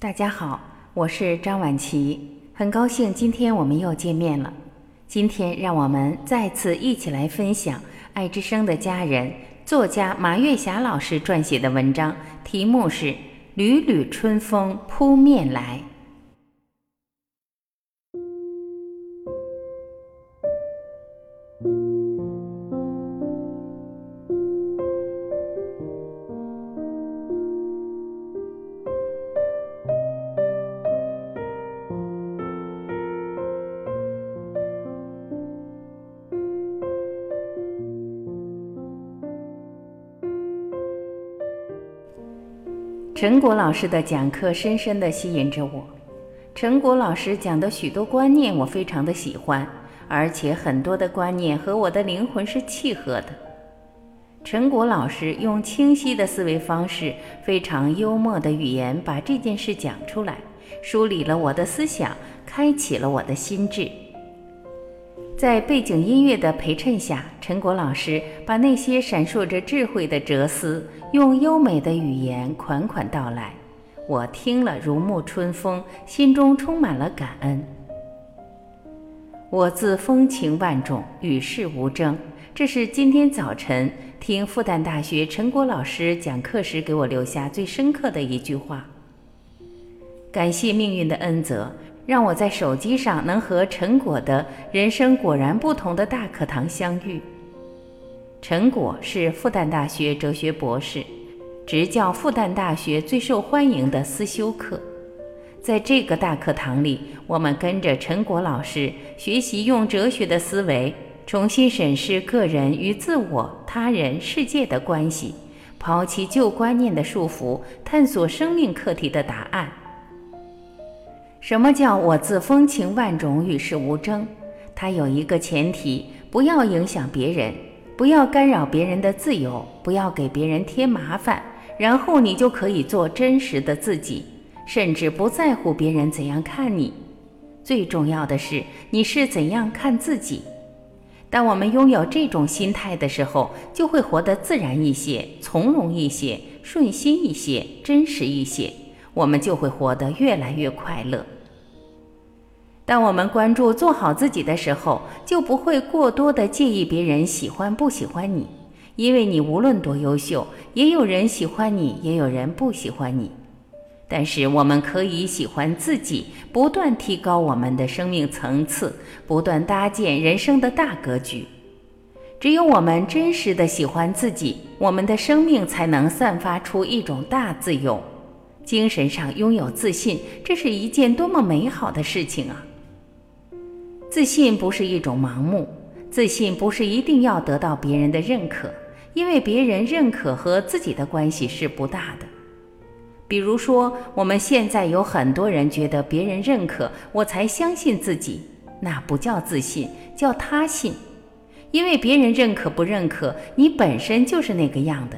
大家好，我是张婉琪，很高兴今天我们又见面了。今天让我们再次一起来分享爱之声的家人作家马月霞老师撰写的文章，题目是《缕缕春风扑面来》。陈果老师的讲课深深地吸引着我。陈果老师讲的许多观念我非常的喜欢，而且很多的观念和我的灵魂是契合的。陈果老师用清晰的思维方式，非常幽默的语言把这件事讲出来，梳理了我的思想，开启了我的心智。在背景音乐的陪衬下，陈果老师把那些闪烁着智慧的哲思，用优美的语言款款道来。我听了如沐春风，心中充满了感恩。我自风情万种，与世无争。这是今天早晨听复旦大学陈果老师讲课时给我留下最深刻的一句话。感谢命运的恩泽。让我在手机上能和陈果的人生果然不同的大课堂相遇。陈果是复旦大学哲学博士，执教复旦大学最受欢迎的思修课。在这个大课堂里，我们跟着陈果老师学习，用哲学的思维重新审视个人与自我、他人、世界的关系，抛弃旧观念的束缚，探索生命课题的答案。什么叫我自风情万种，与世无争？它有一个前提：不要影响别人，不要干扰别人的自由，不要给别人添麻烦，然后你就可以做真实的自己，甚至不在乎别人怎样看你。最重要的是，你是怎样看自己。当我们拥有这种心态的时候，就会活得自然一些，从容一些，顺心一些，真实一些。我们就会活得越来越快乐。当我们关注做好自己的时候，就不会过多的介意别人喜欢不喜欢你，因为你无论多优秀，也有人喜欢你，也有人不喜欢你。但是我们可以喜欢自己，不断提高我们的生命层次，不断搭建人生的大格局。只有我们真实的喜欢自己，我们的生命才能散发出一种大自由。精神上拥有自信，这是一件多么美好的事情啊！自信不是一种盲目，自信不是一定要得到别人的认可，因为别人认可和自己的关系是不大的。比如说，我们现在有很多人觉得别人认可我才相信自己，那不叫自信，叫他信。因为别人认可不认可，你本身就是那个样的。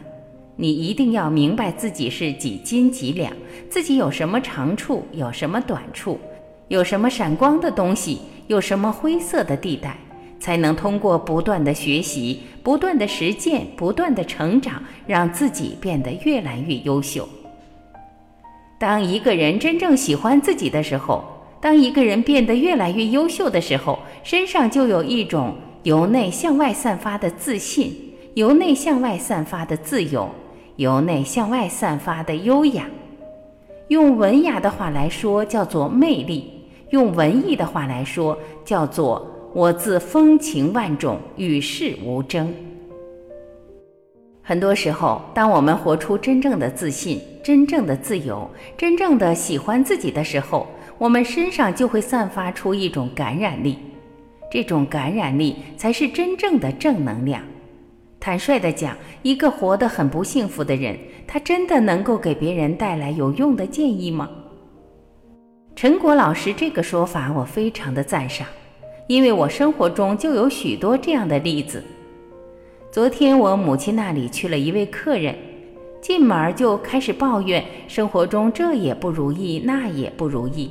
你一定要明白自己是几斤几两，自己有什么长处，有什么短处，有什么闪光的东西，有什么灰色的地带，才能通过不断的学习、不断的实践、不断的成长，让自己变得越来越优秀。当一个人真正喜欢自己的时候，当一个人变得越来越优秀的时候，身上就有一种由内向外散发的自信，由内向外散发的自由。由内向外散发的优雅，用文雅的话来说叫做魅力；用文艺的话来说叫做我自风情万种，与世无争。很多时候，当我们活出真正的自信、真正的自由、真正的喜欢自己的时候，我们身上就会散发出一种感染力，这种感染力才是真正的正能量。坦率地讲，一个活得很不幸福的人，他真的能够给别人带来有用的建议吗？陈果老师这个说法我非常的赞赏，因为我生活中就有许多这样的例子。昨天我母亲那里去了一位客人，进门就开始抱怨生活中这也不如意，那也不如意。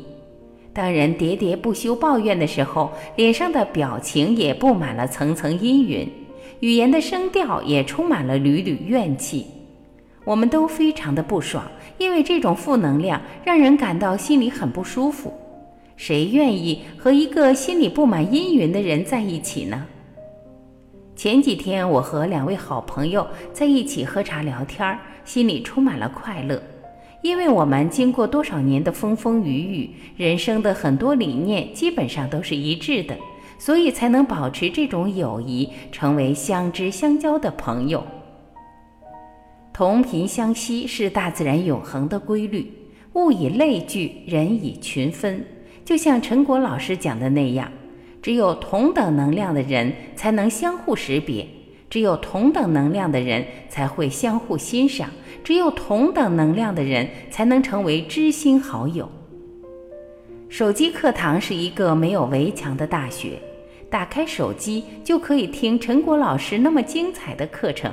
当人喋喋不休抱怨的时候，脸上的表情也布满了层层阴云。语言的声调也充满了缕缕怨气。我们都非常的不爽，因为这种负能量让人感到心里很不舒服。谁愿意和一个心里布满阴云的人在一起呢？前几天我和两位好朋友在一起喝茶聊天，心里充满了快乐，因为我们经过多少年的风风雨雨，人生的很多理念基本上都是一致的，所以才能保持这种友谊，成为相知相交的朋友。同频相吸是大自然永恒的规律，物以类聚，人以群分。就像陈果老师讲的那样，只有同等能量的人才能相互识别，只有同等能量的人才会相互欣赏，只有同等能量的人才能成为知心好友。手机课堂是一个没有围墙的大学，打开手机就可以听陈果老师那么精彩的课程。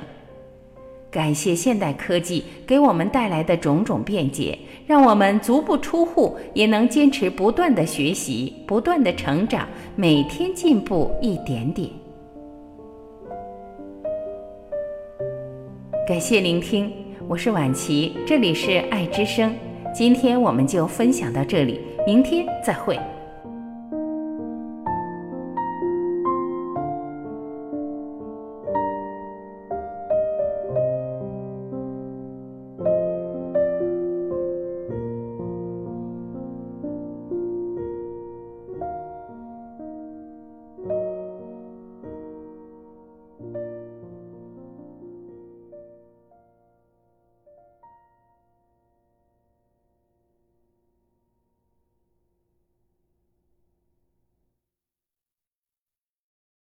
感谢现代科技给我们带来的种种便捷，让我们足不出户也能坚持不断的学习、不断的成长，每天进步一点点。感谢聆听，我是婉琪，这里是爱之声。今天我们就分享到这里，明天再会。